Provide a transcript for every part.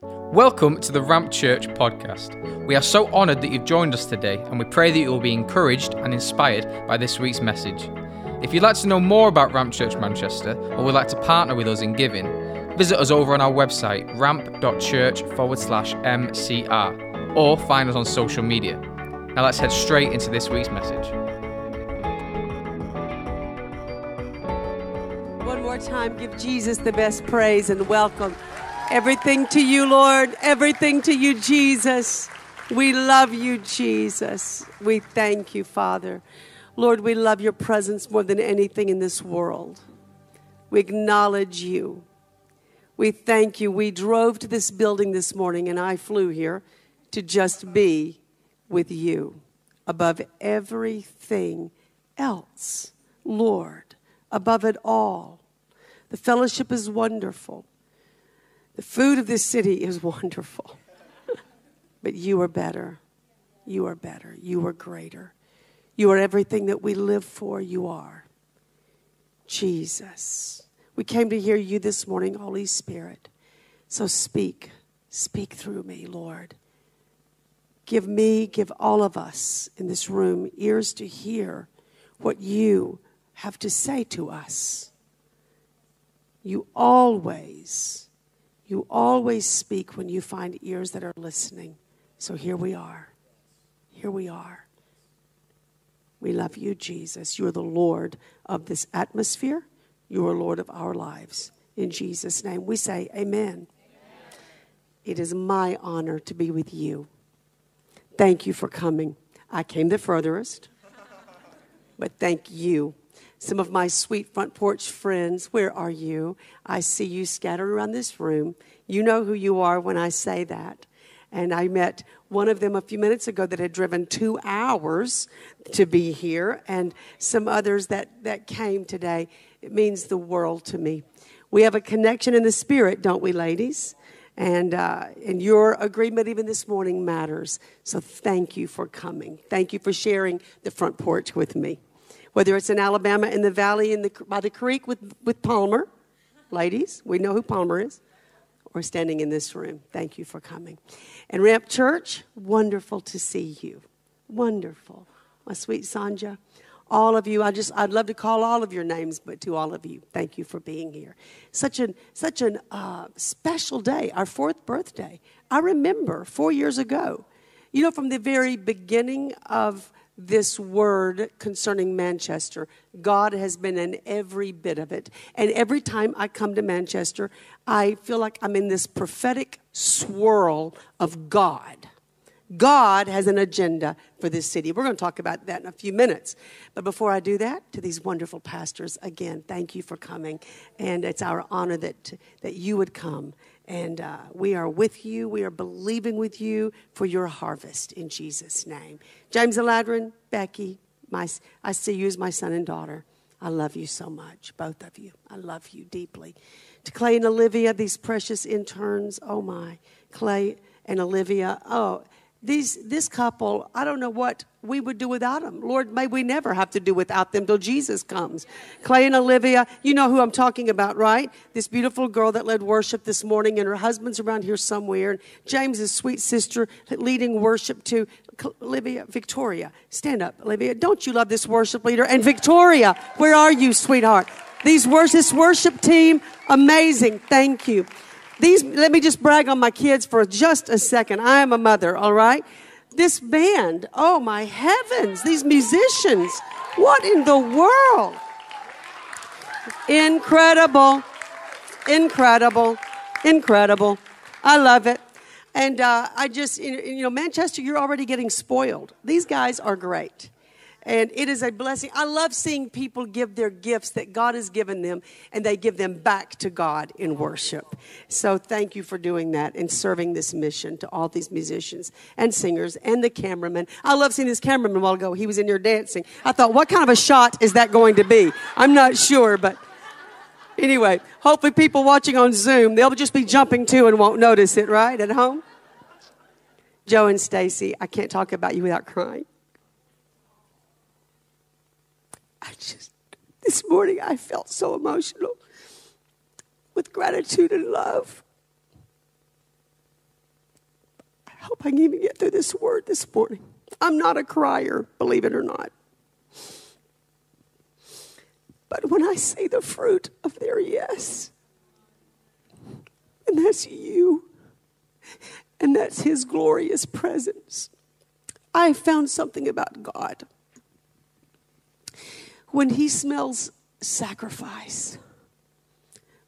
Welcome to the Ramp Church podcast. We are so honoured that you've joined us today, and we pray that you will be encouraged and inspired by this week's message. If you'd like to know more about Ramp Church Manchester or would like to partner with us in giving, visit us over on our website ramp.church forward slash MCR or find us on social media. Now let's head straight into this week's message. One more time, give Jesus the best praise and welcome. Everything to you, Lord. Everything to you, Jesus. We love you, Jesus. We thank you, Father. Lord, we love your presence more than anything in this world. We acknowledge you. We thank you. We drove to this building this morning and I flew here to just be with you above everything else. Lord, above it all. The fellowship is wonderful. The food of this city is wonderful. but you are better. You are better. You are greater. You are everything that we live for. You are. Jesus. We came to hear you this morning, Holy Spirit. So speak. Speak through me, Lord. Give me, give all of us in this room ears to hear what you have to say to us. You always, you always speak when you find ears that are listening. So here we are. Here we are. We love you, Jesus. You're the Lord of this atmosphere. You are Lord of our lives. In Jesus' name, we say, Amen. Amen. It is my honor to be with you. Thank you for coming. I came the furthest, but thank you. Some of my sweet front porch friends, where are you? I see you scattered around this room. You know who you are when I say that. And I met one of them a few minutes ago that had driven two hours to be here, and some others that, that came today. It means the world to me. We have a connection in the spirit, don't we, ladies? And, uh, and your agreement, even this morning, matters. So thank you for coming. Thank you for sharing the front porch with me. Whether it's in Alabama, in the valley, in the, by the creek with, with Palmer, ladies, we know who Palmer is, or standing in this room. Thank you for coming. And Ramp Church, wonderful to see you. Wonderful. My sweet Sanja, all of you, I just, I'd love to call all of your names, but to all of you, thank you for being here. Such an, such an uh, special day, our fourth birthday. I remember four years ago, you know, from the very beginning of this word concerning Manchester. God has been in every bit of it. And every time I come to Manchester, I feel like I'm in this prophetic swirl of God. God has an agenda for this city. We're going to talk about that in a few minutes. But before I do that, to these wonderful pastors, again, thank you for coming. And it's our honor that, that you would come and uh, we are with you. We are believing with you for your harvest in Jesus' name. James Aladiran, Becky, my, I see you as my son and daughter. I love you so much, both of you. I love you deeply. To Clay and Olivia, these precious interns, oh my. Clay and Olivia, oh, these, this couple, I don't know what we would do without them. Lord, may we never have to do without them till Jesus comes. Clay and Olivia, you know who I'm talking about, right? This beautiful girl that led worship this morning, and her husband's around here somewhere. And James's sweet sister leading worship too. Olivia, Victoria, stand up, Olivia. Don't you love this worship leader? And Victoria, where are you, sweetheart? These this worship team, amazing. Thank you. These, let me just brag on my kids for just a second. I am a mother, all right? This band, oh my heavens, these musicians, what in the world? Incredible, incredible, incredible. I love it. And uh, I just, you know, Manchester, you're already getting spoiled. These guys are great. And it is a blessing. I love seeing people give their gifts that God has given them and they give them back to God in worship. So thank you for doing that and serving this mission to all these musicians and singers and the cameraman. I love seeing this cameraman a while ago. He was in here dancing. I thought, what kind of a shot is that going to be? I'm not sure, but anyway, hopefully people watching on Zoom, they'll just be jumping too and won't notice it, right? At home? Joe and Stacy, I can't talk about you without crying. I just, this morning, I felt so emotional with gratitude and love. I hope I can even get through this word this morning. I'm not a crier, believe it or not. But when I see the fruit of their yes, and that's you, and that's His glorious presence, I found something about God. When He smells sacrifice,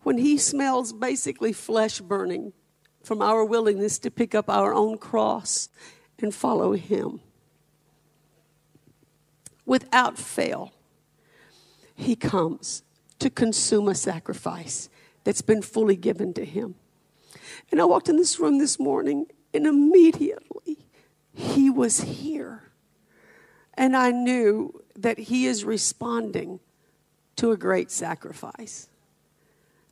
when He smells basically flesh burning from our willingness to pick up our own cross and follow Him without fail he comes to consume a sacrifice that's been fully given to him. And I walked in this room this morning, and immediately he was here. And I knew that he is responding to a great sacrifice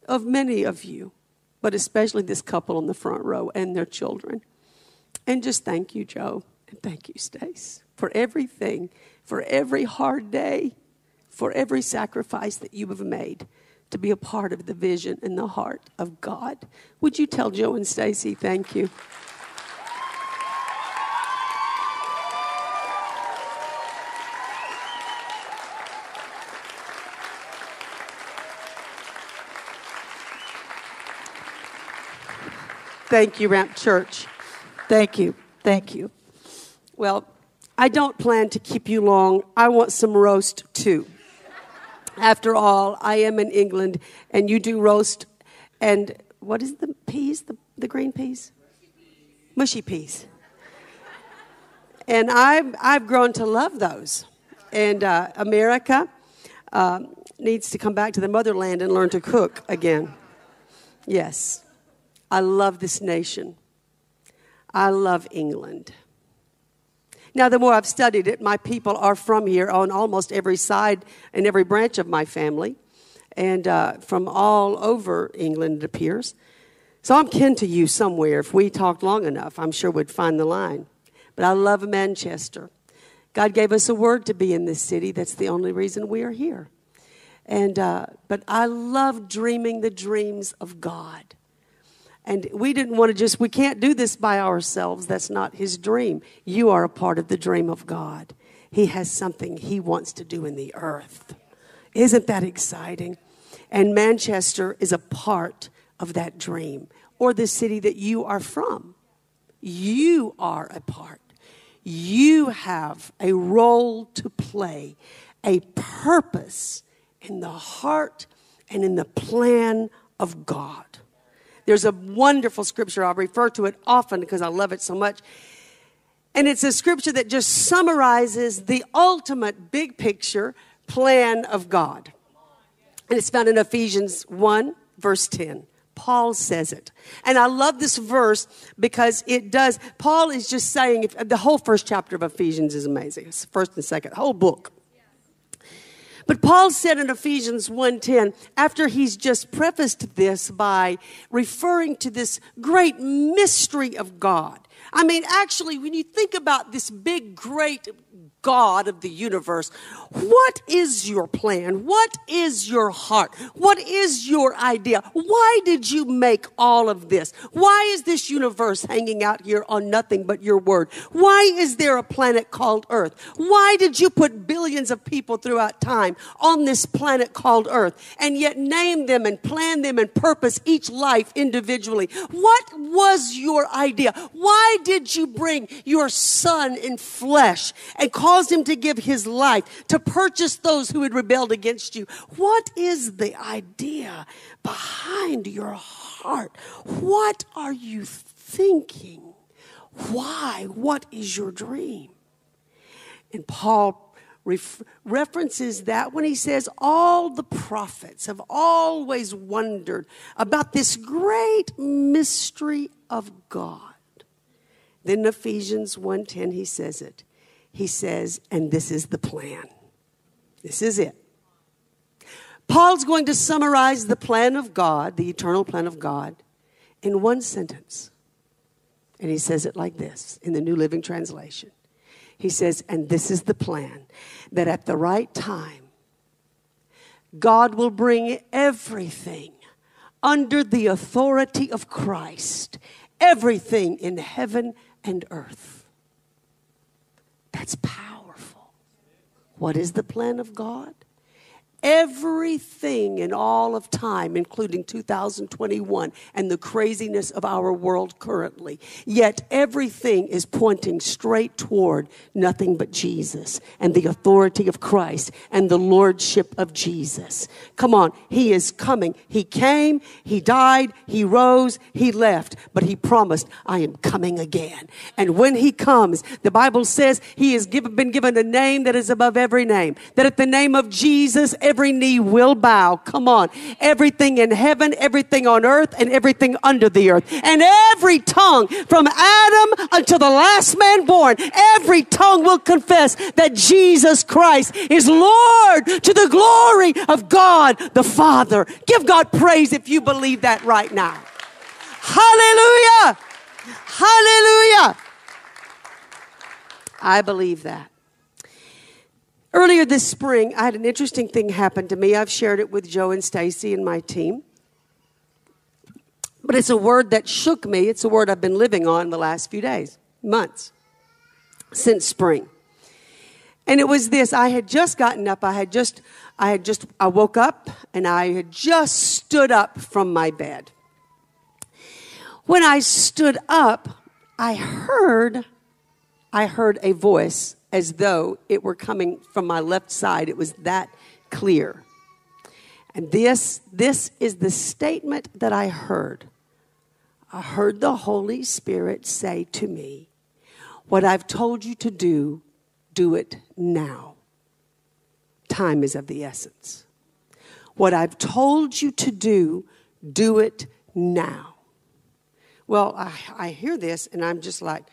of many of you, but especially this couple in the front row and their children. And just thank you, Joe, and thank you, Stace, for everything, for every hard day for every sacrifice that you have made to be a part of the vision and the heart of God. Would you tell Joe and Stacy thank you? Thank you, Ramp Church. Thank you. Thank you. Well, I don't plan to keep you long. I want some roast too. After all, I am in England and you do roast and what is the peas? The, the green peas? Mushy peas. And I've, I've grown to love those. And uh, America uh, needs to come back to the motherland and learn to cook again. Yes, I love this nation. I love England. Now, the more I've studied it, my people are from here on almost every side and every branch of my family, and uh, from all over England, it appears. So I'm kin to you somewhere. If we talked long enough, I'm sure we'd find the line. But I love Manchester. God gave us a word to be in this city. That's the only reason we are here. And uh, but I love dreaming the dreams of God. And we didn't want to just, we can't do this by ourselves. That's not his dream. You are a part of the dream of God. He has something he wants to do in the earth. Isn't that exciting? And Manchester is a part of that dream, or the city that you are from. You are a part. You have a role to play, a purpose in the heart and in the plan of God. There's a wonderful scripture, I'll refer to it often because I love it so much. And it's a scripture that just summarizes the ultimate big picture plan of God. And it's found in Ephesians 1, verse 10. Paul says it. And I love this verse because it does. Paul is just saying, if, the whole first chapter of Ephesians is amazing. It's first and second, whole book. But Paul said in Ephesians 1:10 after he's just prefaced this by referring to this great mystery of God. I mean actually when you think about this big great God of the universe. What is your plan? What is your heart? What is your idea? Why did you make all of this? Why is this universe hanging out here on nothing but your word? Why is there a planet called Earth? Why did you put billions of people throughout time on this planet called Earth and yet name them and plan them and purpose each life individually? What was your idea? Why did you bring your son in flesh and cause him to give his life to purchase those who had rebelled against you. What is the idea behind your heart? What are you thinking? Why? What is your dream? And Paul ref- references that when he says, All the prophets have always wondered about this great mystery of God. Then in Ephesians 1:10 he says it he says, and this is the plan. This is it. Paul's going to summarize the plan of God, the eternal plan of God, in one sentence. And he says it like this in the New Living Translation. He says, and this is the plan that at the right time, God will bring everything under the authority of Christ, everything in heaven and earth. That's powerful. What is the plan of God? Everything in all of time, including 2021 and the craziness of our world currently, yet everything is pointing straight toward nothing but Jesus and the authority of Christ and the lordship of Jesus. Come on, He is coming. He came, He died, He rose, He left, but He promised, I am coming again. And when He comes, the Bible says He has given, been given a name that is above every name, that at the name of Jesus, every knee will bow. Come on. Everything in heaven, everything on earth, and everything under the earth. And every tongue from Adam until the last man born, every tongue will confess that Jesus Christ is Lord to the glory of God the Father. Give God praise if you believe that right now. Hallelujah. Hallelujah. I believe that. Earlier this spring, I had an interesting thing happen to me. I've shared it with Joe and Stacy and my team. But it's a word that shook me. It's a word I've been living on the last few days, months, since spring. And it was this I had just gotten up. I had just, I had just, I woke up and I had just stood up from my bed. When I stood up, I heard, I heard a voice as though it were coming from my left side. It was that clear. And this, this is the statement that I heard. I heard the Holy Spirit say to me, What I've told you to do, do it now. Time is of the essence. What I've told you to do, do it now. Well, I, I hear this and I'm just like,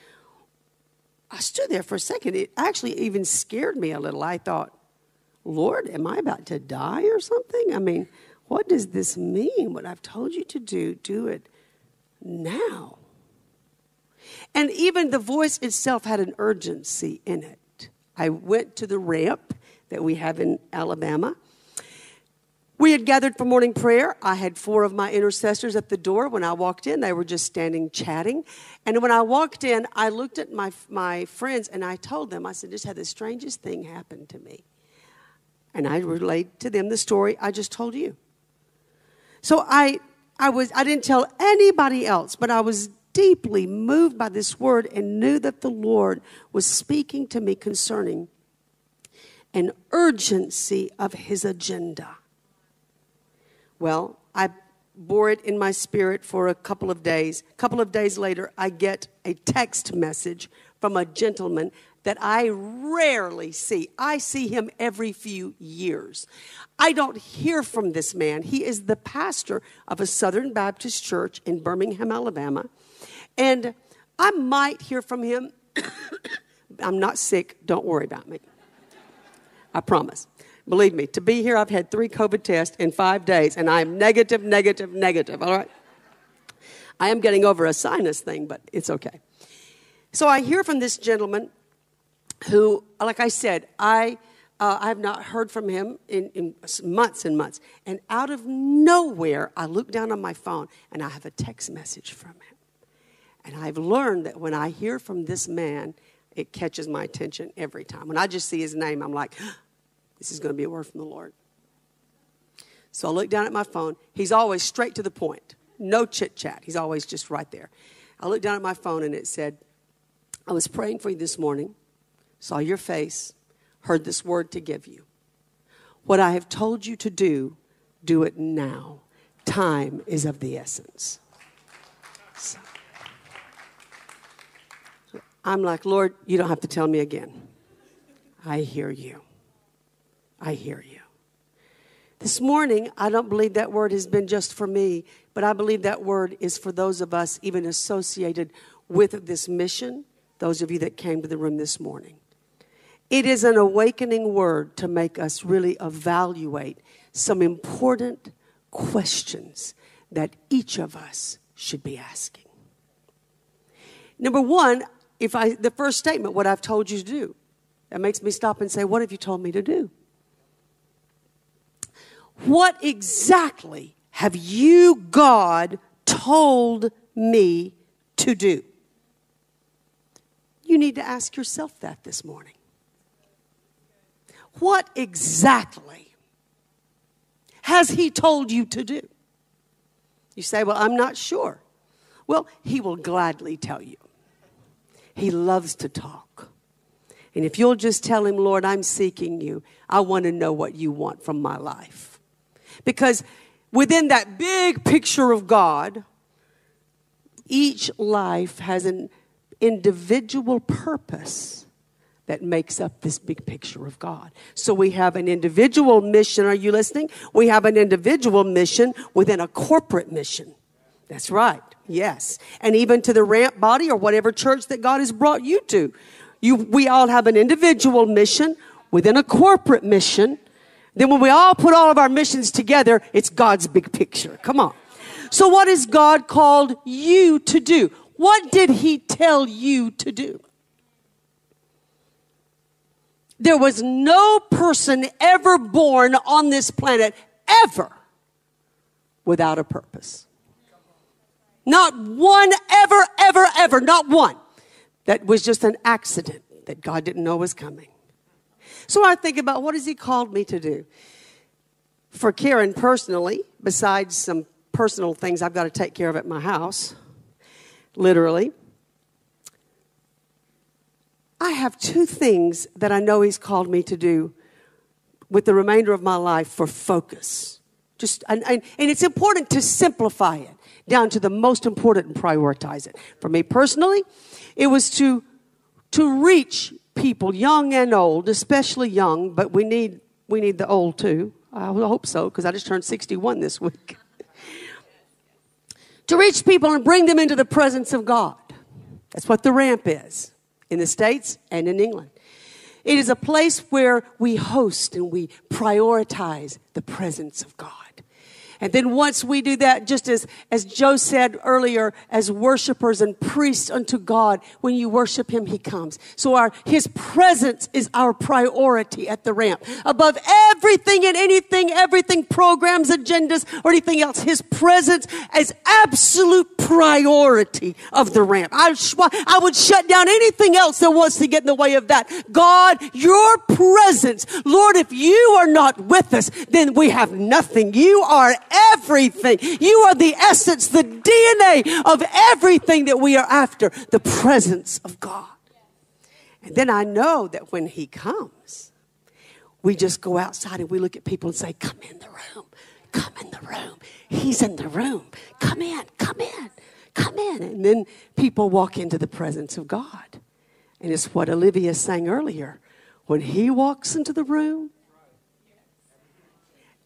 I stood there for a second. It actually even scared me a little. I thought, Lord, am I about to die or something? I mean, what does this mean? What I've told you to do, do it now. And even the voice itself had an urgency in it. I went to the ramp that we have in Alabama we had gathered for morning prayer. I had four of my intercessors at the door. When I walked in, they were just standing chatting. And when I walked in, I looked at my, my friends and I told them, I said, just had the strangest thing happen to me. And I relayed to them the story I just told you. So I, I, was, I didn't tell anybody else, but I was deeply moved by this word and knew that the Lord was speaking to me concerning an urgency of his agenda. Well, I bore it in my spirit for a couple of days. A couple of days later, I get a text message from a gentleman that I rarely see. I see him every few years. I don't hear from this man. He is the pastor of a Southern Baptist church in Birmingham, Alabama. And I might hear from him. I'm not sick. Don't worry about me. I promise. Believe me, to be here, I've had three COVID tests in five days, and I'm negative, negative, negative, all right? I am getting over a sinus thing, but it's okay. So I hear from this gentleman who, like I said, I, uh, I have not heard from him in, in months and months. And out of nowhere, I look down on my phone and I have a text message from him. And I've learned that when I hear from this man, it catches my attention every time. When I just see his name, I'm like, this is going to be a word from the Lord. So I look down at my phone. He's always straight to the point, no chit chat. He's always just right there. I looked down at my phone and it said, I was praying for you this morning, saw your face, heard this word to give you. What I have told you to do, do it now. Time is of the essence. So, I'm like, Lord, you don't have to tell me again. I hear you. I hear you. This morning, I don't believe that word has been just for me, but I believe that word is for those of us even associated with this mission, those of you that came to the room this morning. It is an awakening word to make us really evaluate some important questions that each of us should be asking. Number one, if I the first statement, what I've told you to do, that makes me stop and say, What have you told me to do? What exactly have you, God, told me to do? You need to ask yourself that this morning. What exactly has He told you to do? You say, Well, I'm not sure. Well, He will gladly tell you. He loves to talk. And if you'll just tell Him, Lord, I'm seeking you, I want to know what you want from my life. Because within that big picture of God, each life has an individual purpose that makes up this big picture of God. So we have an individual mission. Are you listening? We have an individual mission within a corporate mission. That's right. Yes. And even to the ramp body or whatever church that God has brought you to. You, we all have an individual mission within a corporate mission. Then when we all put all of our missions together, it's God's big picture. Come on. So what has God called you to do? What did he tell you to do? There was no person ever born on this planet ever without a purpose. Not one ever, ever, ever, not one. That was just an accident that God didn't know was coming. So I think about what has He called me to do? For Karen personally, besides some personal things I've got to take care of at my house, literally, I have two things that I know He's called me to do with the remainder of my life for focus. Just and, and, and it's important to simplify it down to the most important and prioritize it. For me personally, it was to to reach people, young and old, especially young, but we need we need the old too. I hope so because I just turned 61 this week. to reach people and bring them into the presence of God. That's what the ramp is in the States and in England. It is a place where we host and we prioritize the presence of God. And then once we do that, just as, as Joe said earlier, as worshipers and priests unto God, when you worship Him, He comes. So our, His presence is our priority at the ramp. Above everything and anything, everything, programs, agendas, or anything else, His presence is absolute priority of the ramp. I, I would shut down anything else that wants to get in the way of that. God, your presence, Lord, if you are not with us, then we have nothing. You are everything. You are the essence, the DNA of everything that we are after the presence of God. And then I know that when He comes, we just go outside and we look at people and say, Come in the room, come in the room. He's in the room. Come in, come in, come in. And then people walk into the presence of God. And it's what Olivia sang earlier. When He walks into the room,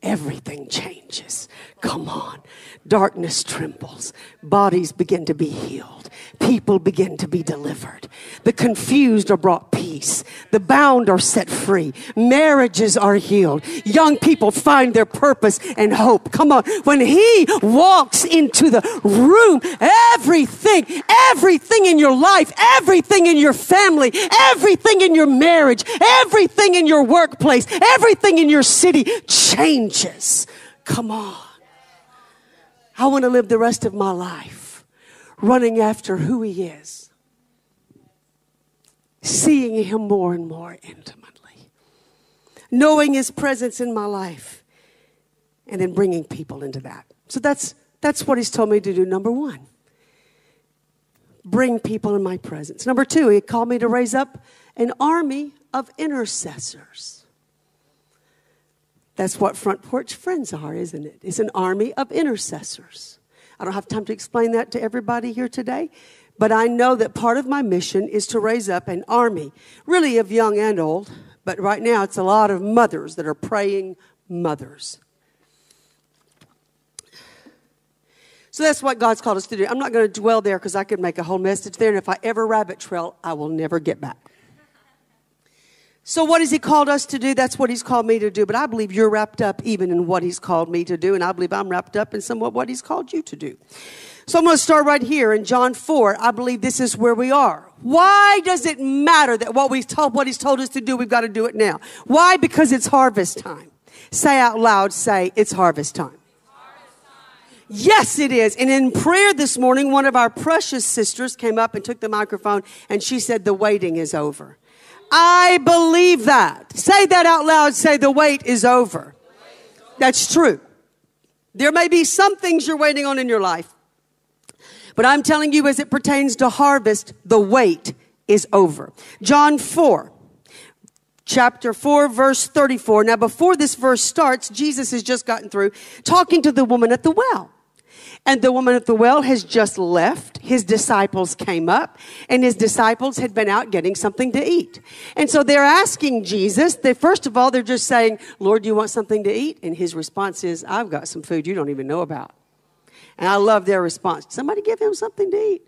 everything changes. Come on. Darkness trembles. Bodies begin to be healed. People begin to be delivered. The confused are brought peace. The bound are set free. Marriages are healed. Young people find their purpose and hope. Come on. When he walks into the room, everything, everything in your life, everything in your family, everything in your marriage, everything in your workplace, everything in your city changes. Come on. I want to live the rest of my life running after who He is, seeing Him more and more intimately, knowing His presence in my life, and then bringing people into that. So that's, that's what He's told me to do, number one. Bring people in my presence. Number two, He called me to raise up an army of intercessors. That's what Front Porch Friends are, isn't it? It's an army of intercessors. I don't have time to explain that to everybody here today, but I know that part of my mission is to raise up an army, really of young and old, but right now it's a lot of mothers that are praying mothers. So that's what God's called us to do. I'm not going to dwell there because I could make a whole message there, and if I ever rabbit trail, I will never get back. So, what has He called us to do? That's what He's called me to do. But I believe you're wrapped up even in what He's called me to do, and I believe I'm wrapped up in somewhat what He's called you to do. So, I'm going to start right here in John 4. I believe this is where we are. Why does it matter that what, we told, what He's told us to do, we've got to do it now? Why? Because it's harvest time. Say out loud, say, it's harvest time. Yes, it is. And in prayer this morning, one of our precious sisters came up and took the microphone and she said, The waiting is over. I believe that. Say that out loud. Say, The wait is over. That's true. There may be some things you're waiting on in your life, but I'm telling you, as it pertains to harvest, the wait is over. John 4 chapter 4, verse 34. Now, before this verse starts, Jesus has just gotten through talking to the woman at the well. And the woman at the well has just left. His disciples came up, and his disciples had been out getting something to eat. And so they're asking Jesus, they, first of all, they're just saying, Lord, do you want something to eat? And his response is, I've got some food you don't even know about. And I love their response. Somebody give him something to eat.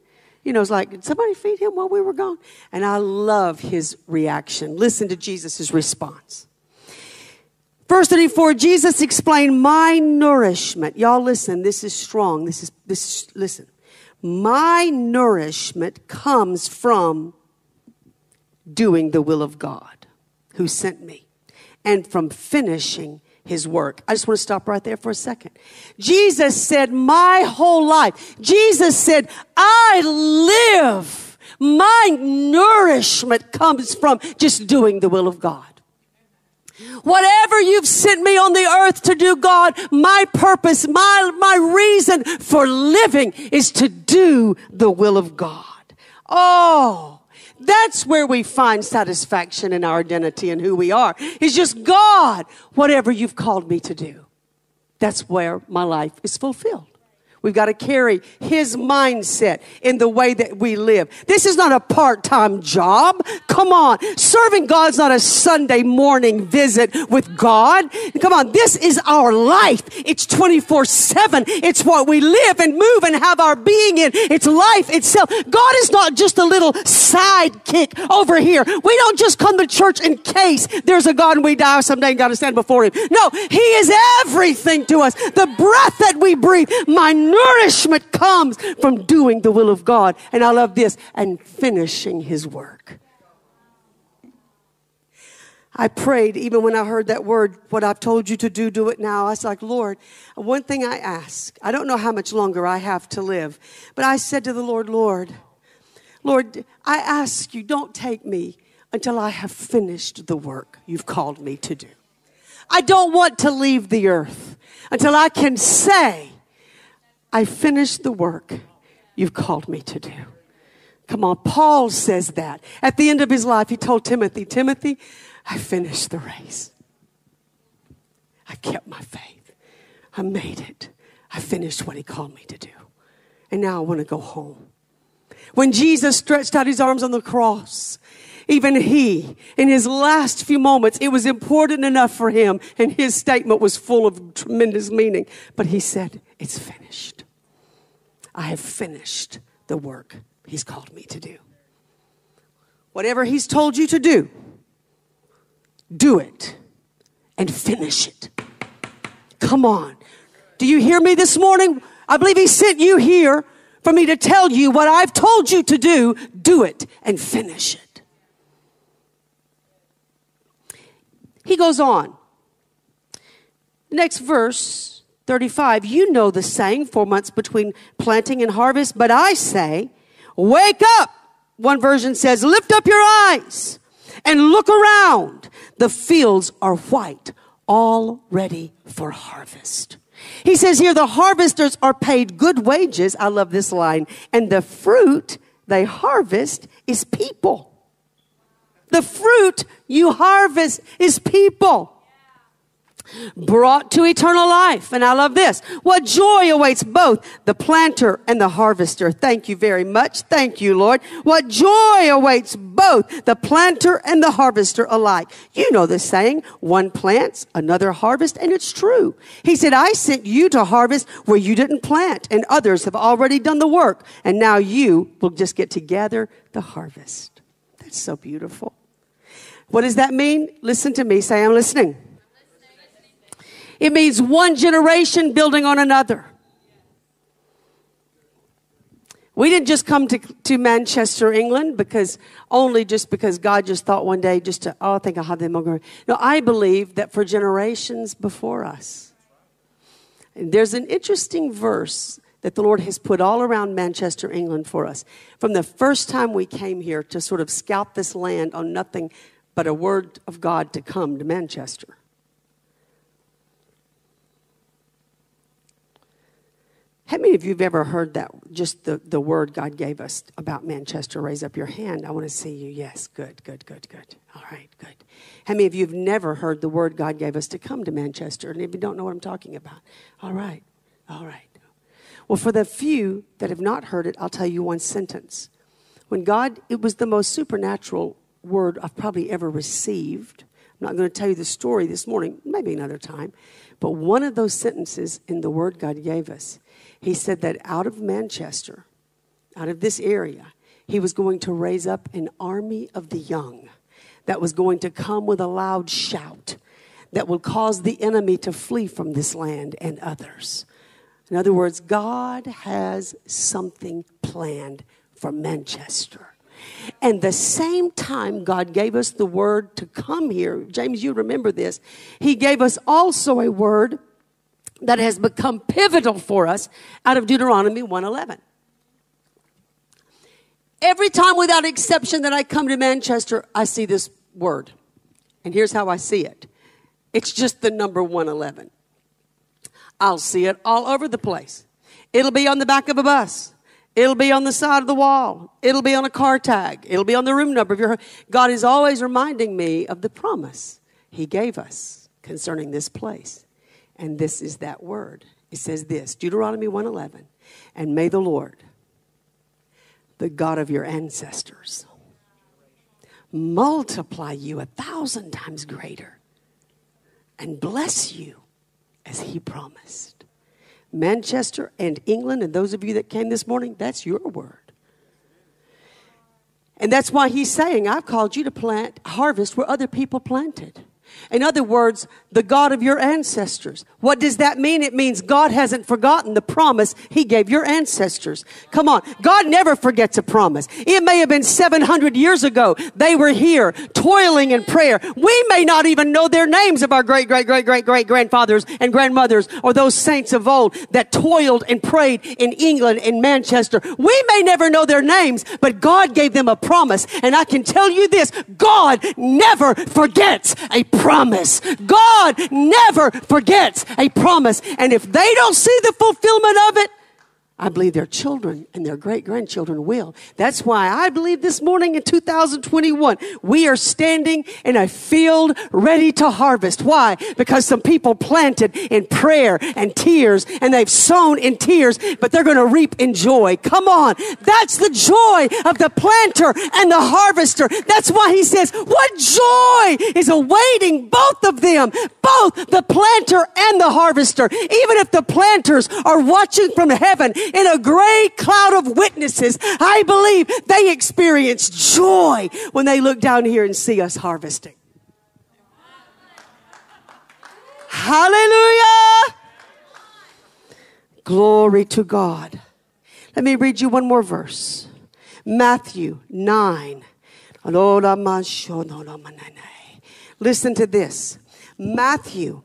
You know, it's like, somebody feed him while we were gone? And I love his reaction. Listen to Jesus' response. Verse 34, Jesus explained my nourishment. Y'all listen, this is strong. This is, this, listen. My nourishment comes from doing the will of God who sent me and from finishing his work. I just want to stop right there for a second. Jesus said, my whole life. Jesus said, I live. My nourishment comes from just doing the will of God. Whatever you've sent me on the earth to do, God, my purpose, my, my reason for living is to do the will of God. Oh, that's where we find satisfaction in our identity and who we are. It's just God, whatever you've called me to do. That's where my life is fulfilled. We've got to carry his mindset in the way that we live. This is not a part-time job. Come on. Serving God's not a Sunday morning visit with God. Come on. This is our life. It's 24-7. It's what we live and move and have our being in. It's life itself. God is not just a little sidekick over here. We don't just come to church in case there's a God and we die someday and got to stand before him. No, he is everything to us. The breath that we breathe, my nourishment comes from doing the will of God. And I love this and finishing his work. I prayed even when I heard that word, what I've told you to do, do it now. I was like, Lord, one thing I ask, I don't know how much longer I have to live, but I said to the Lord, Lord, Lord, I ask you, don't take me until I have finished the work you've called me to do. I don't want to leave the earth until I can say, I finished the work you've called me to do. Come on, Paul says that. At the end of his life, he told Timothy, Timothy, I finished the race. I kept my faith. I made it. I finished what he called me to do. And now I want to go home. When Jesus stretched out his arms on the cross, even he, in his last few moments, it was important enough for him, and his statement was full of tremendous meaning. But he said, It's finished. I have finished the work he's called me to do. Whatever he's told you to do, do it and finish it. Come on. Do you hear me this morning? I believe he sent you here for me to tell you what I've told you to do, do it and finish it. He goes on. Next verse 35 You know the saying, four months between planting and harvest, but I say, Wake up. One version says, Lift up your eyes and look around. The fields are white, all ready for harvest. He says here, the harvesters are paid good wages. I love this line. And the fruit they harvest is people. The fruit you harvest is people brought to eternal life. And I love this. What joy awaits both the planter and the harvester. Thank you very much. Thank you, Lord. What joy awaits both the planter and the harvester alike. You know the saying, one plants, another harvest, and it's true. He said, I sent you to harvest where you didn't plant and others have already done the work. And now you will just get to gather the harvest. That's so beautiful. What does that mean? Listen to me. Say, I'm listening. It means one generation building on another. We didn't just come to, to Manchester, England, because only just because God just thought one day just to, oh, I think I'll have them over. No, I believe that for generations before us, And there's an interesting verse that the Lord has put all around Manchester, England for us. From the first time we came here to sort of scout this land on nothing but a word of God to come to Manchester. How many of you have ever heard that, just the, the word God gave us about Manchester? Raise up your hand. I want to see you. Yes, good, good, good, good. All right, good. How many of you have never heard the word God gave us to come to Manchester? And if you don't know what I'm talking about, all right, all right. Well, for the few that have not heard it, I'll tell you one sentence. When God, it was the most supernatural word I've probably ever received. I'm not going to tell you the story this morning, maybe another time. But one of those sentences in the word God gave us, he said that out of Manchester, out of this area, he was going to raise up an army of the young that was going to come with a loud shout that will cause the enemy to flee from this land and others. In other words, God has something planned for Manchester. And the same time God gave us the word to come here, James, you remember this, He gave us also a word that has become pivotal for us out of Deuteronomy 111. Every time without exception that I come to Manchester, I see this word. And here's how I see it it's just the number 111. I'll see it all over the place. It'll be on the back of a bus. It'll be on the side of the wall. It'll be on a car tag. It'll be on the room number of your God is always reminding me of the promise he gave us concerning this place. And this is that word. It says this, Deuteronomy 1:11, and may the Lord, the God of your ancestors, multiply you a thousand times greater and bless you as he promised. Manchester and England, and those of you that came this morning, that's your word. And that's why he's saying, I've called you to plant, harvest where other people planted. In other words, the God of your ancestors. What does that mean? It means God hasn't forgotten the promise He gave your ancestors. Come on. God never forgets a promise. It may have been 700 years ago. They were here toiling in prayer. We may not even know their names of our great, great, great, great, great grandfathers and grandmothers or those saints of old that toiled and prayed in England in Manchester. We may never know their names, but God gave them a promise. And I can tell you this, God never forgets a promise. God never forgets a promise. And if they don't see the fulfillment of it, I believe their children and their great grandchildren will. That's why I believe this morning in 2021, we are standing in a field ready to harvest. Why? Because some people planted in prayer and tears and they've sown in tears, but they're going to reap in joy. Come on. That's the joy of the planter and the harvester. That's why he says, what joy is awaiting both of them, both the planter and the harvester. Even if the planters are watching from heaven in a great cloud of witnesses, I believe they experience joy when they look down here and see us harvesting. Hallelujah! Glory to God. Let me read you one more verse. Matthew 9. Listen to this. Matthew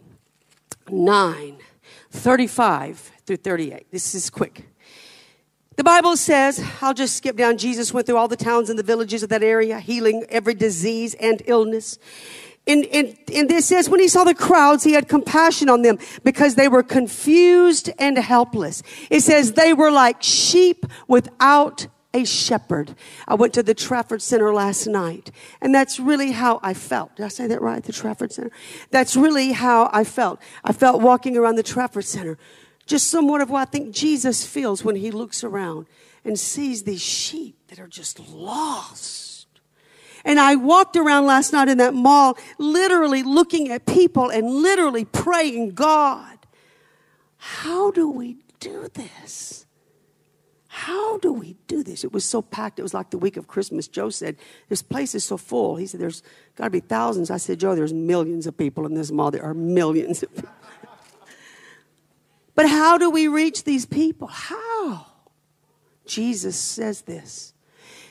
9, 35 through 38. This is quick. The Bible says, I'll just skip down. Jesus went through all the towns and the villages of that area, healing every disease and illness. And, and, and this says, when he saw the crowds, he had compassion on them because they were confused and helpless. It says they were like sheep without a shepherd. I went to the Trafford Center last night, and that's really how I felt. Did I say that right? The Trafford Center? That's really how I felt. I felt walking around the Trafford Center just somewhat of what I think Jesus feels when he looks around and sees these sheep that are just lost. And I walked around last night in that mall, literally looking at people and literally praying, God, how do we do this? How do we do this? It was so packed. It was like the week of Christmas. Joe said, This place is so full. He said, There's got to be thousands. I said, Joe, there's millions of people in this mall. There are millions of people. But how do we reach these people? How? Jesus says this.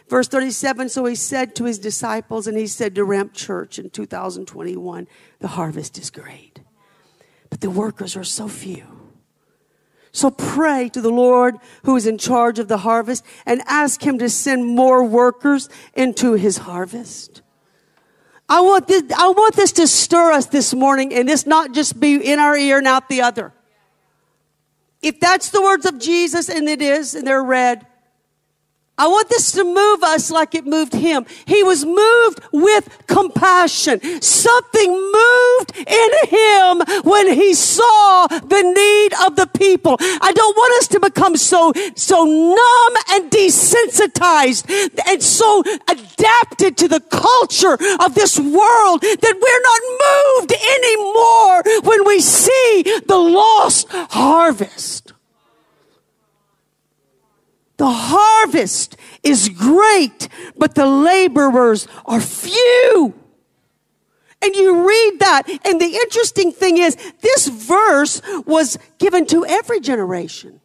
Verse 37 So he said to his disciples, and he said to Ramp Church in 2021, the harvest is great, but the workers are so few. So pray to the Lord who is in charge of the harvest and ask him to send more workers into his harvest. I want this, I want this to stir us this morning and this not just be in our ear and out the other. If that's the words of Jesus and it is, and they're read, I want this to move us like it moved him. He was moved with compassion. Something moved in him when he saw the need of the people. I don't want us to become so, so numb and desensitized and so adapted to the culture of this world that we're not moved anymore when we see the lost harvest. The harvest is great, but the laborers are few. And you read that, and the interesting thing is, this verse was given to every generation.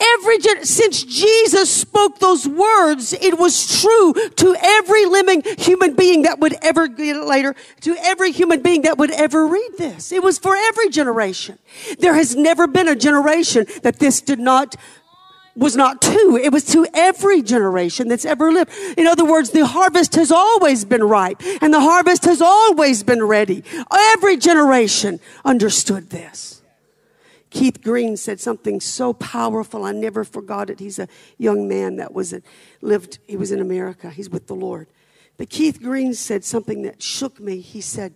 Every gen- since Jesus spoke those words, it was true to every living human being that would ever get it later, to every human being that would ever read this. It was for every generation. There has never been a generation that this did not was not to, it was to every generation that's ever lived. In other words, the harvest has always been ripe and the harvest has always been ready. Every generation understood this. Keith Green said something so powerful. I never forgot it. He's a young man that was a, lived, he was in America. He's with the Lord. But Keith Green said something that shook me. He said,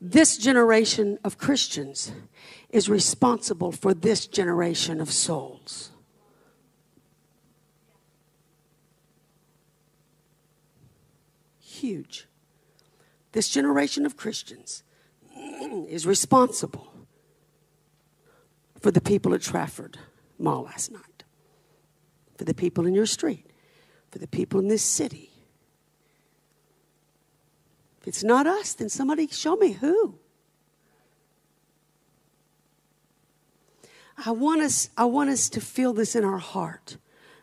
This generation of Christians is responsible for this generation of souls. Huge. This generation of Christians is responsible for the people at Trafford Mall last night, for the people in your street, for the people in this city. If it's not us, then somebody show me who. I want us, I want us to feel this in our heart,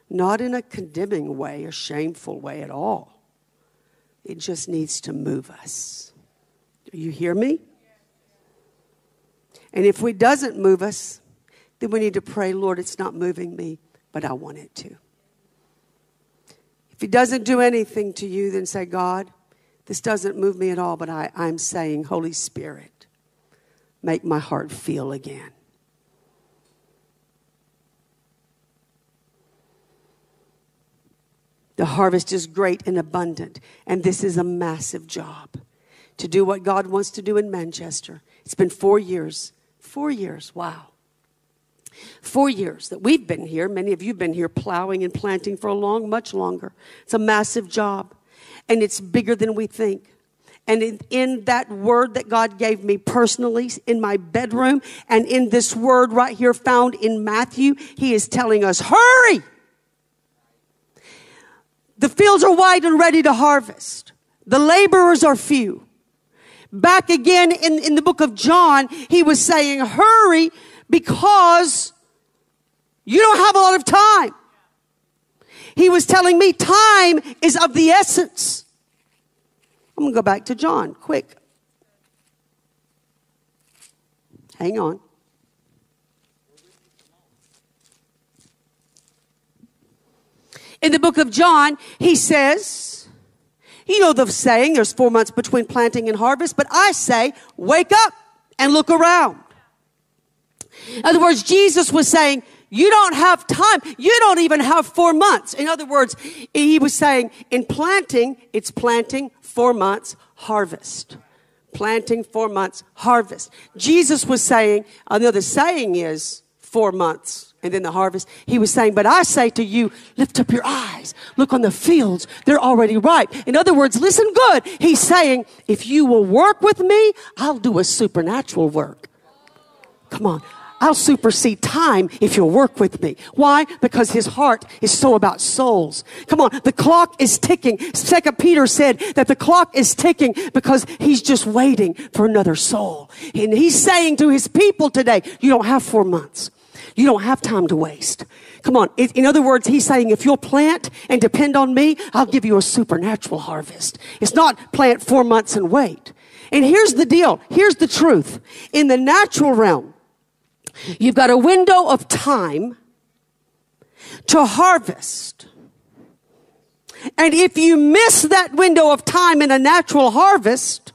not in a condemning way, a shameful way at all. It just needs to move us. Do you hear me? And if it doesn't move us, then we need to pray, Lord, it's not moving me, but I want it to. If He doesn't do anything to you, then say, God, this doesn't move me at all, but I, I'm saying, Holy Spirit, make my heart feel again. The harvest is great and abundant, and this is a massive job to do what God wants to do in Manchester. It's been four years. Four years, wow. Four years that we've been here. Many of you have been here plowing and planting for a long, much longer. It's a massive job, and it's bigger than we think. And in, in, that word that God gave me personally in my bedroom, and in this word right here found in Matthew, He is telling us, hurry! The fields are wide and ready to harvest. The laborers are few. Back again in, in the book of John, he was saying, hurry because you don't have a lot of time. He was telling me time is of the essence. I'm going to go back to John quick. Hang on. In the book of John, he says, you know the saying, there's four months between planting and harvest, but I say, wake up and look around. In other words, Jesus was saying, you don't have time. You don't even have four months. In other words, he was saying, in planting, it's planting four months, harvest. Planting four months, harvest. Jesus was saying, another saying is four months and then the harvest. He was saying, but I say to you, lift up your eyes, look on the fields. They're already ripe. In other words, listen good. He's saying, if you will work with me, I'll do a supernatural work. Come on. I'll supersede time if you'll work with me. Why? Because his heart is so about souls. Come on, the clock is ticking. Second Peter said that the clock is ticking because he's just waiting for another soul. And he's saying to his people today, you don't have four months. You don't have time to waste. Come on. In other words, he's saying if you'll plant and depend on me, I'll give you a supernatural harvest. It's not plant four months and wait. And here's the deal. Here's the truth. In the natural realm, You've got a window of time to harvest. And if you miss that window of time in a natural harvest,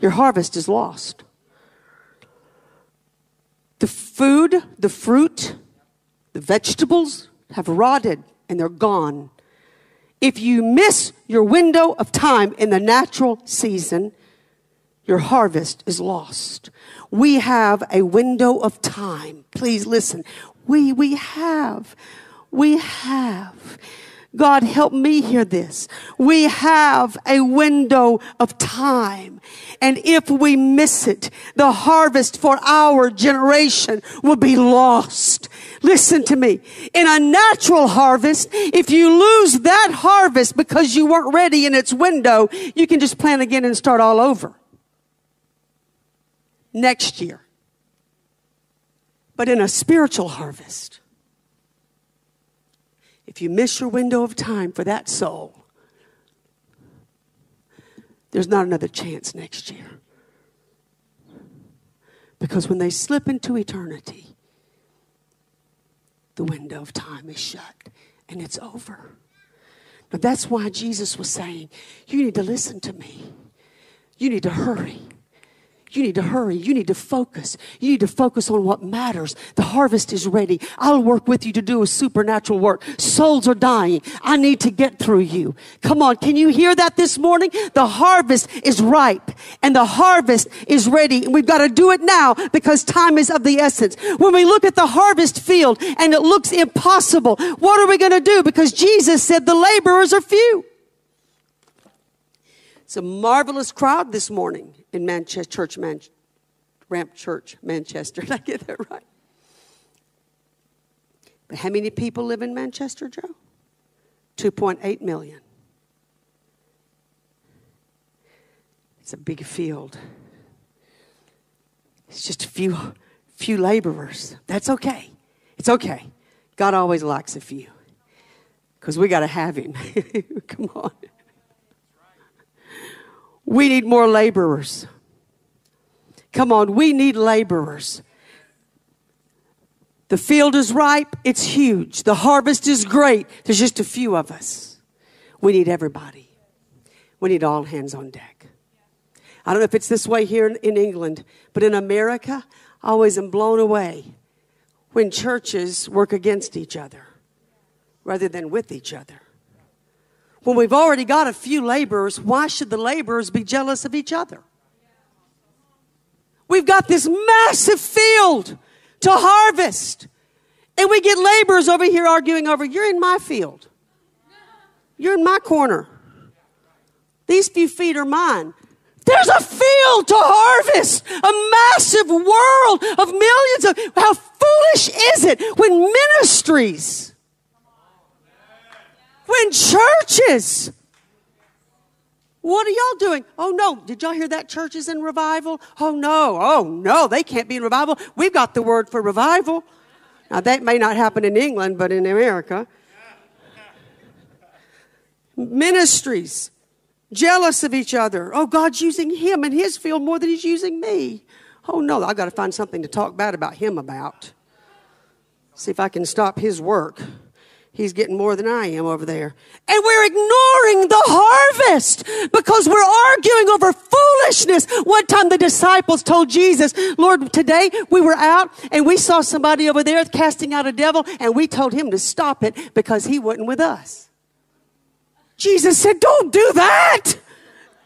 your harvest is lost. The food, the fruit, the vegetables have rotted and they're gone. If you miss your window of time in the natural season, your harvest is lost. We have a window of time. Please listen. We, we have, we have. God, help me hear this. We have a window of time. And if we miss it, the harvest for our generation will be lost. Listen to me. In a natural harvest, if you lose that harvest because you weren't ready in its window, you can just plant again and start all over. Next year. But in a spiritual harvest, if you miss your window of time for that soul, there's not another chance next year. Because when they slip into eternity, the window of time is shut and it's over. But that's why Jesus was saying, You need to listen to me. You need to hurry. You need to hurry. You need to focus. You need to focus on what matters. The harvest is ready. I'll work with you to do a supernatural work. Souls are dying. I need to get through you. Come on. Can you hear that this morning? The harvest is ripe and the harvest is ready. And we've got to do it now because time is of the essence. When we look at the harvest field and it looks impossible, what are we going to do? Because Jesus said the laborers are few. It's a marvelous crowd this morning in Manchester Church, Man- Ramp Church, Manchester. Did I get that right? But how many people live in Manchester, Joe? 2.8 million. It's a big field. It's just a few, few laborers. That's okay. It's okay. God always likes a few because we got to have Him. Come on. We need more laborers. Come on, we need laborers. The field is ripe, it's huge. The harvest is great. There's just a few of us. We need everybody. We need all hands on deck. I don't know if it's this way here in, in England, but in America, I always am blown away when churches work against each other rather than with each other. When we've already got a few laborers, why should the laborers be jealous of each other? We've got this massive field to harvest. And we get laborers over here arguing over, you're in my field. You're in my corner. These few feet are mine. There's a field to harvest, a massive world of millions of. How foolish is it when ministries, when churches, what are y'all doing? Oh no, did y'all hear that church is in revival? Oh no, oh no, they can't be in revival. We've got the word for revival. Now that may not happen in England, but in America. Ministries, jealous of each other. Oh, God's using him in his field more than he's using me. Oh no, I've got to find something to talk bad about him about. See if I can stop his work. He's getting more than I am over there. And we're ignoring the harvest because we're arguing over foolishness. One time the disciples told Jesus, Lord, today we were out and we saw somebody over there casting out a devil and we told him to stop it because he wasn't with us. Jesus said, don't do that.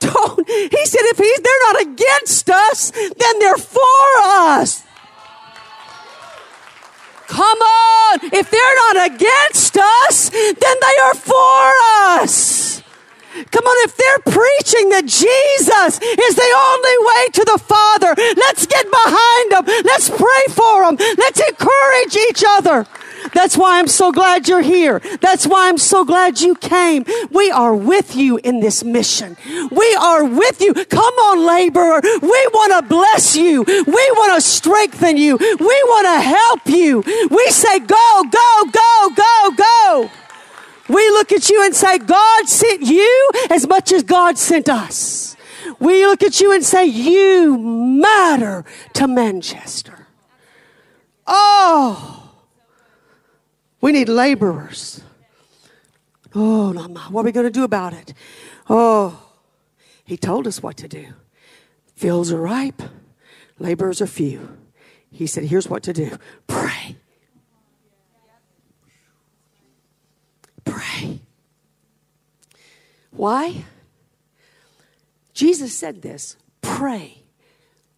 Don't. He said, if he's, they're not against us, then they're for us. Come on. If they're not against us, then they are for us. Come on, if they're preaching that Jesus is the only way to the Father, let's get behind them. Let's pray for them. Let's encourage each other. That's why I'm so glad you're here. That's why I'm so glad you came. We are with you in this mission. We are with you. Come on, laborer. We want to bless you. We want to strengthen you. We want to help you. We say, go, go, go, go, go. We look at you and say, God sent you as much as God sent us. We look at you and say, you matter to Manchester. Oh, we need laborers. Oh, what are we going to do about it? Oh, he told us what to do. Fields are ripe, laborers are few. He said, here's what to do pray. Pray. Why? Jesus said this pray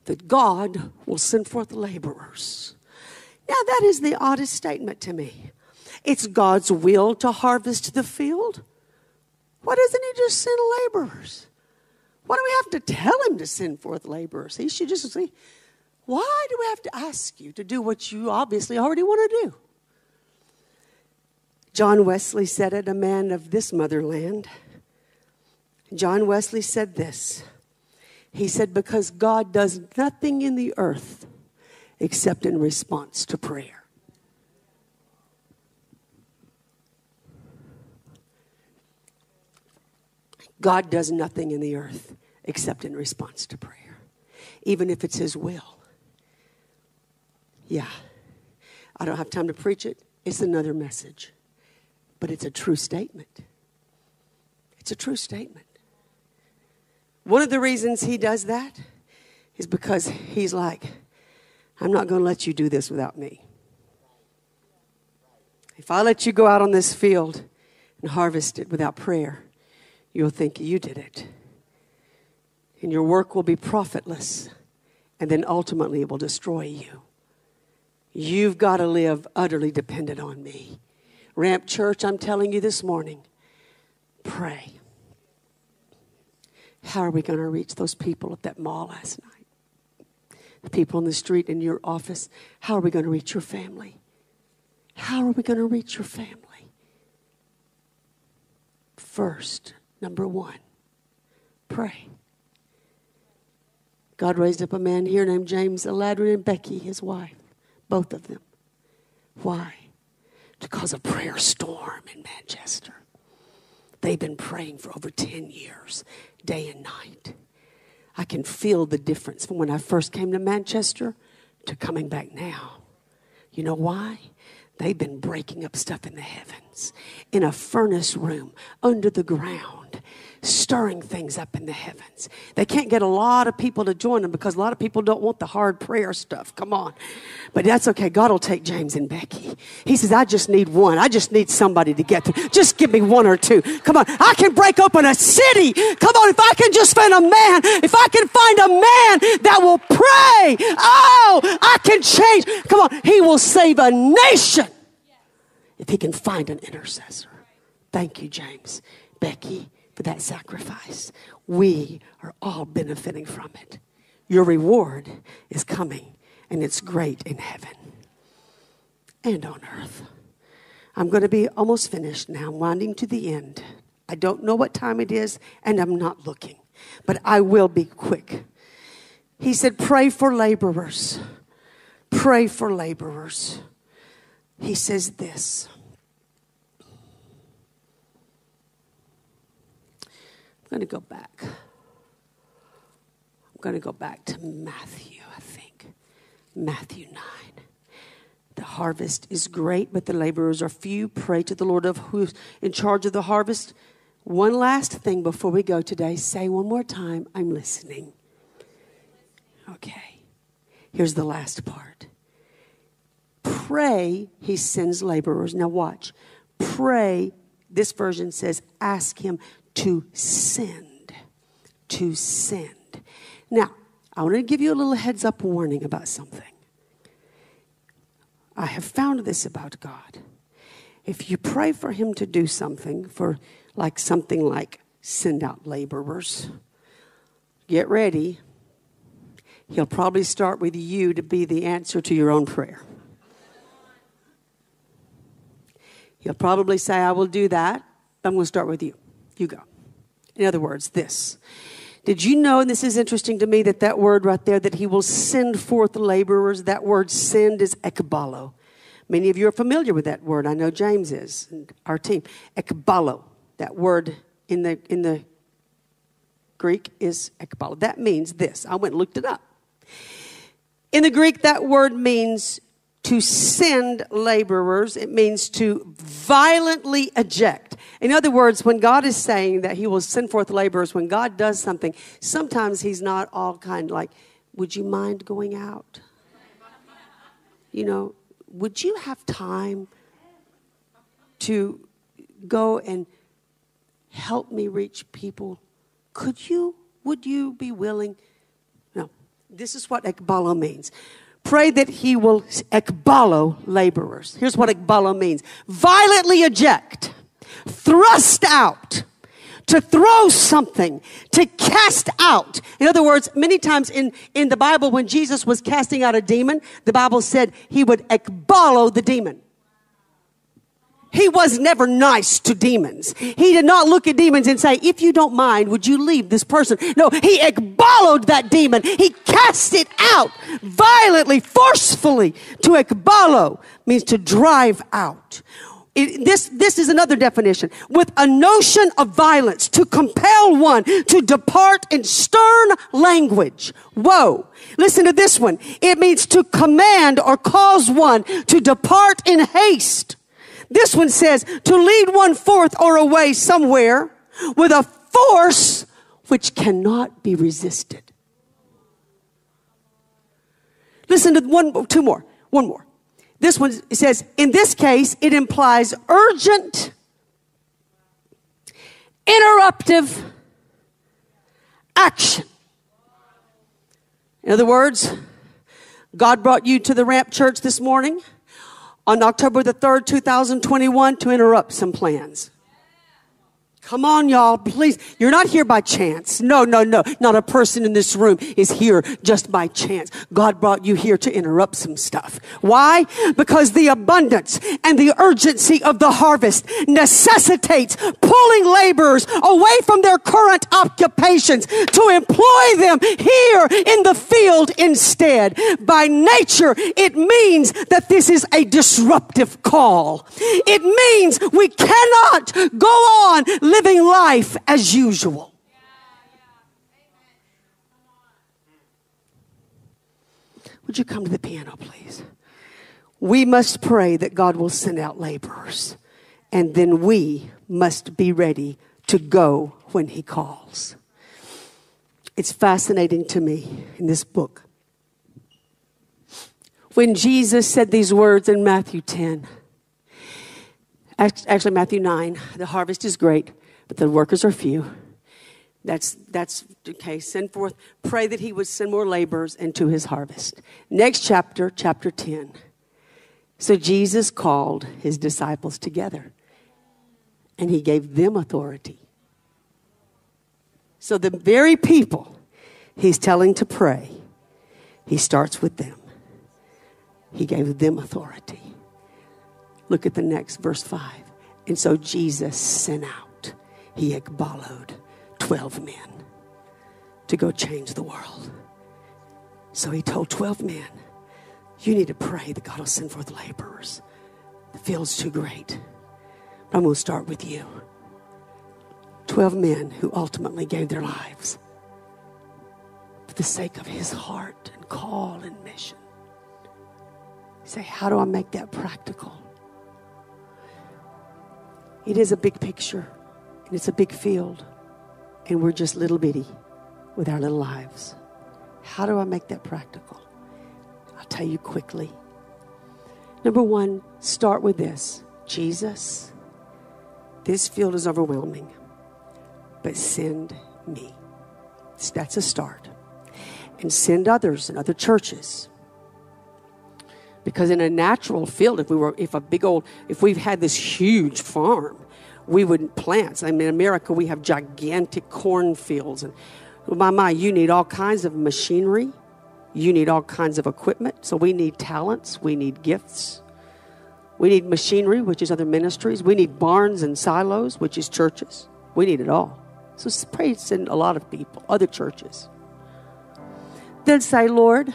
that God will send forth laborers. Now, that is the oddest statement to me. It's God's will to harvest the field. Why doesn't He just send laborers? Why do we have to tell Him to send forth laborers? He should just say, Why do we have to ask you to do what you obviously already want to do? John Wesley said it, a man of this motherland. John Wesley said this. He said, Because God does nothing in the earth except in response to prayer. God does nothing in the earth except in response to prayer, even if it's His will. Yeah. I don't have time to preach it. It's another message. But it's a true statement. It's a true statement. One of the reasons he does that is because he's like, I'm not going to let you do this without me. If I let you go out on this field and harvest it without prayer, you'll think you did it. And your work will be profitless, and then ultimately it will destroy you. You've got to live utterly dependent on me. Ramp Church, I'm telling you this morning pray. How are we going to reach those people at that mall last night? The people in the street in your office. How are we going to reach your family? How are we going to reach your family? First, number one, pray. God raised up a man here named James Aladiran and Becky, his wife, both of them. Why? To cause a prayer storm in Manchester. They've been praying for over 10 years, day and night. I can feel the difference from when I first came to Manchester to coming back now. You know why? They've been breaking up stuff in the heavens, in a furnace room, under the ground, stirring things up in the heavens. They can't get a lot of people to join them because a lot of people don't want the hard prayer stuff. Come on. But that's okay. God will take James and Becky. He says, I just need one. I just need somebody to get through. Just give me one or two. Come on. I can break open a city. Come on. If I can just find a man, if I can find a man that will pray, oh, I can change. Come on. He will save a nation if he can find an intercessor. Thank you, James. Becky, for that sacrifice. We are all benefiting from it. Your reward is coming, and it's great in heaven and on earth. I'm going to be almost finished now, winding to the end. I don't know what time it is, and I'm not looking, but I will be quick. He said, Pray for laborers. Pray for laborers. He says this. I'm going to go back. I'm going to go back to Matthew, I think. Matthew 9. The harvest is great, but the laborers are few. Pray to the Lord of who's in charge of the harvest. One last thing before we go today. Say one more time, I'm listening. Okay. Here's the last part. Pray, he sends laborers. Now watch. Pray, this version says, ask him to send. To send. Now, I want to give you a little heads up warning about something. I have found this about God. If you pray for Him to do something, for like something like send out laborers, get ready. He'll probably start with you to be the answer to your own prayer. He'll probably say, I will do that. I'm going to start with you. You go. In other words, this. Did you know, and this is interesting to me, that that word right there, that he will send forth laborers, that word send is ekbalo. Many of you are familiar with that word. I know James is, our team. Ekbalo. That word in the, in the Greek is ekbalo. That means this. I went and looked it up. In the Greek, that word means to send laborers, it means to violently eject. In other words, when God is saying that He will send forth laborers, when God does something, sometimes He's not all kind like, Would you mind going out? You know, would you have time to go and help me reach people? Could you, would you be willing? No, this is what ekbalo means. Pray that he will ekbalo laborers. Here's what ekbalo means violently eject, thrust out, to throw something, to cast out. In other words, many times in, in the Bible, when Jesus was casting out a demon, the Bible said he would ekbalo the demon. He was never nice to demons. He did not look at demons and say, if you don't mind, would you leave this person? No, he ekbaloed that demon. He cast it out violently, forcefully. To ekbalo means to drive out. It, this, this is another definition. With a notion of violence, to compel one to depart in stern language. Whoa. Listen to this one. It means to command or cause one to depart in haste. This one says to lead one forth or away somewhere with a force which cannot be resisted. Listen to one, two more, one more. This one says, in this case, it implies urgent, interruptive action. In other words, God brought you to the Ramp Church this morning on October the 3rd, 2021 to interrupt some plans. Come on, y'all, please. You're not here by chance. No, no, no. Not a person in this room is here just by chance. God brought you here to interrupt some stuff. Why? Because the abundance and the urgency of the harvest necessitates pulling laborers away from their current occupations to employ them here in the field instead. By nature, it means that this is a disruptive call. It means we cannot go on living life as usual. Would you come to the piano, please? We must pray that God will send out laborers, and then we must be ready to go when He calls. It's fascinating to me in this book. When Jesus said these words in Matthew 10, actually, Matthew 9, the harvest is great, but the workers are few. That's, that's okay. Send forth, pray that he would send more laborers into his harvest. Next chapter, chapter 10. So Jesus called his disciples together and he gave them authority. So the very people he's telling to pray, he starts with them. He gave them authority. Look at the next verse 5. And so Jesus sent out he ekbaloed 12 men to go change the world. So he told 12 men, You need to pray that God will send forth laborers. The field's too great. But I'm going to start with you. 12 men who ultimately gave their lives for the sake of his heart and call and mission. You say, How do I make that practical? It is a big picture. And it's a big field. And we're just little bitty with our little lives. How do I make that practical? I'll tell you quickly. Number one, start with this Jesus, this field is overwhelming, but send me. That's a start. And send others and other churches. Because in a natural field, if we were, if a big old, if we've had this huge farm, we would plant. I mean, in America, we have gigantic cornfields. And oh, my, my, you need all kinds of machinery. You need all kinds of equipment. So we need talents. We need gifts. We need machinery, which is other ministries. We need barns and silos, which is churches. We need it all. So pray send a lot of people, other churches. Then say, Lord,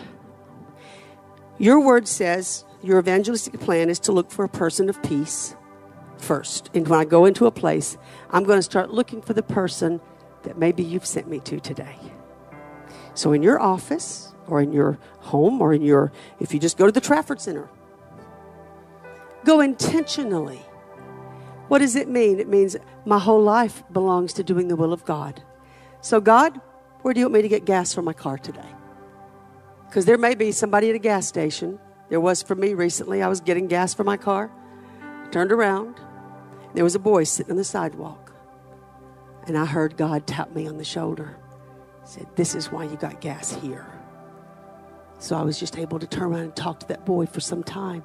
your word says your evangelistic plan is to look for a person of peace first. And when I go into a place, I'm going to start looking for the person that maybe you've sent me to today. So in your office or in your home or in your, if you just go to the Trafford Center, Go intentionally. What does it mean? It means my whole life belongs to doing the will of God. So, God, where do you want me to get gas for my car today? Because there may be somebody at a gas station. There was for me recently. I was getting gas for my car. Turned around. There was a boy sitting on the sidewalk. And I heard God tap me on the shoulder. Said, This is why you got gas here. So I was just able to turn around and talk to that boy for some time,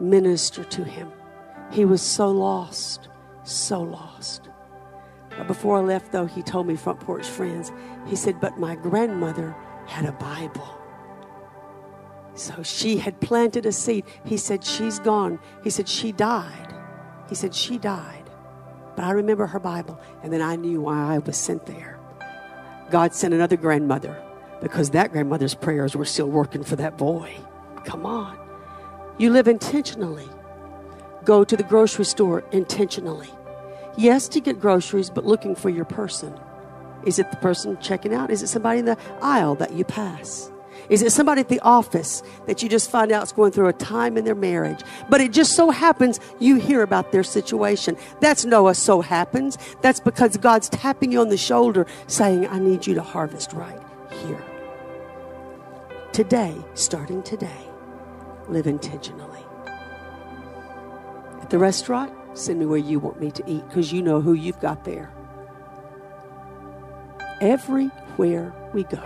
minister to him. He was so lost, so lost. But before I left, though, he told me, front porch friends, he said, But my grandmother had a Bible. So she had planted a seed. He said, She's gone. He said, She died. He said, She died. But I remember her Bible. And then I knew why I was sent there. God sent another grandmother because that grandmother's prayers were still working for that boy. Come on. You live intentionally. Go to the grocery store intentionally. Yes, to get groceries, but looking for your person. Is it the person checking out? Is it somebody in the aisle that you pass? Is it somebody at the office that you just find out is going through a time in their marriage? But it just so happens you hear about their situation. That's Noah so happens. That's because God's tapping you on the shoulder saying, I need you to harvest right here. Today, starting today, live intentionally. At the restaurant, send me where you want me to eat because you know who you've got there. Everywhere we go,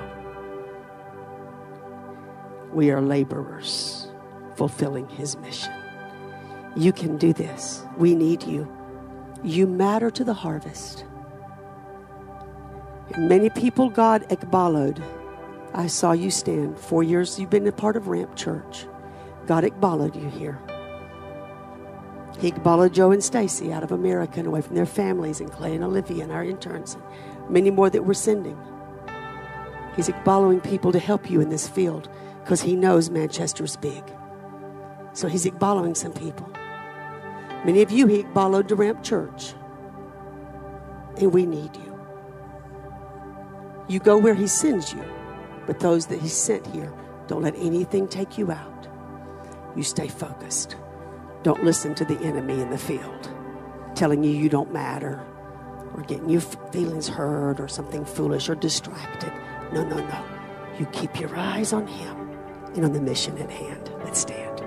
we are laborers fulfilling his mission. You can do this. We need you. You matter to the harvest. And many people God ekbaloed. I saw you stand. Four years you've been a part of Ramp Church. God ekbaloed you here. He ekbaloed Joe and Stacy out of America and away from their families, and Clay and Olivia and our interns, and many more that we're sending. He's following people to help you in this field because he knows Manchester's big. So he's following some people. Many of you he followed to Ramp Church. And we need you. You go where he sends you, but those that he sent here, don't let anything take you out. You stay focused. Don't listen to the enemy in the field telling you you don't matter or getting your feelings hurt or something foolish or distracted. No, no, no. You keep your eyes on him and on the mission at hand. Let's stand.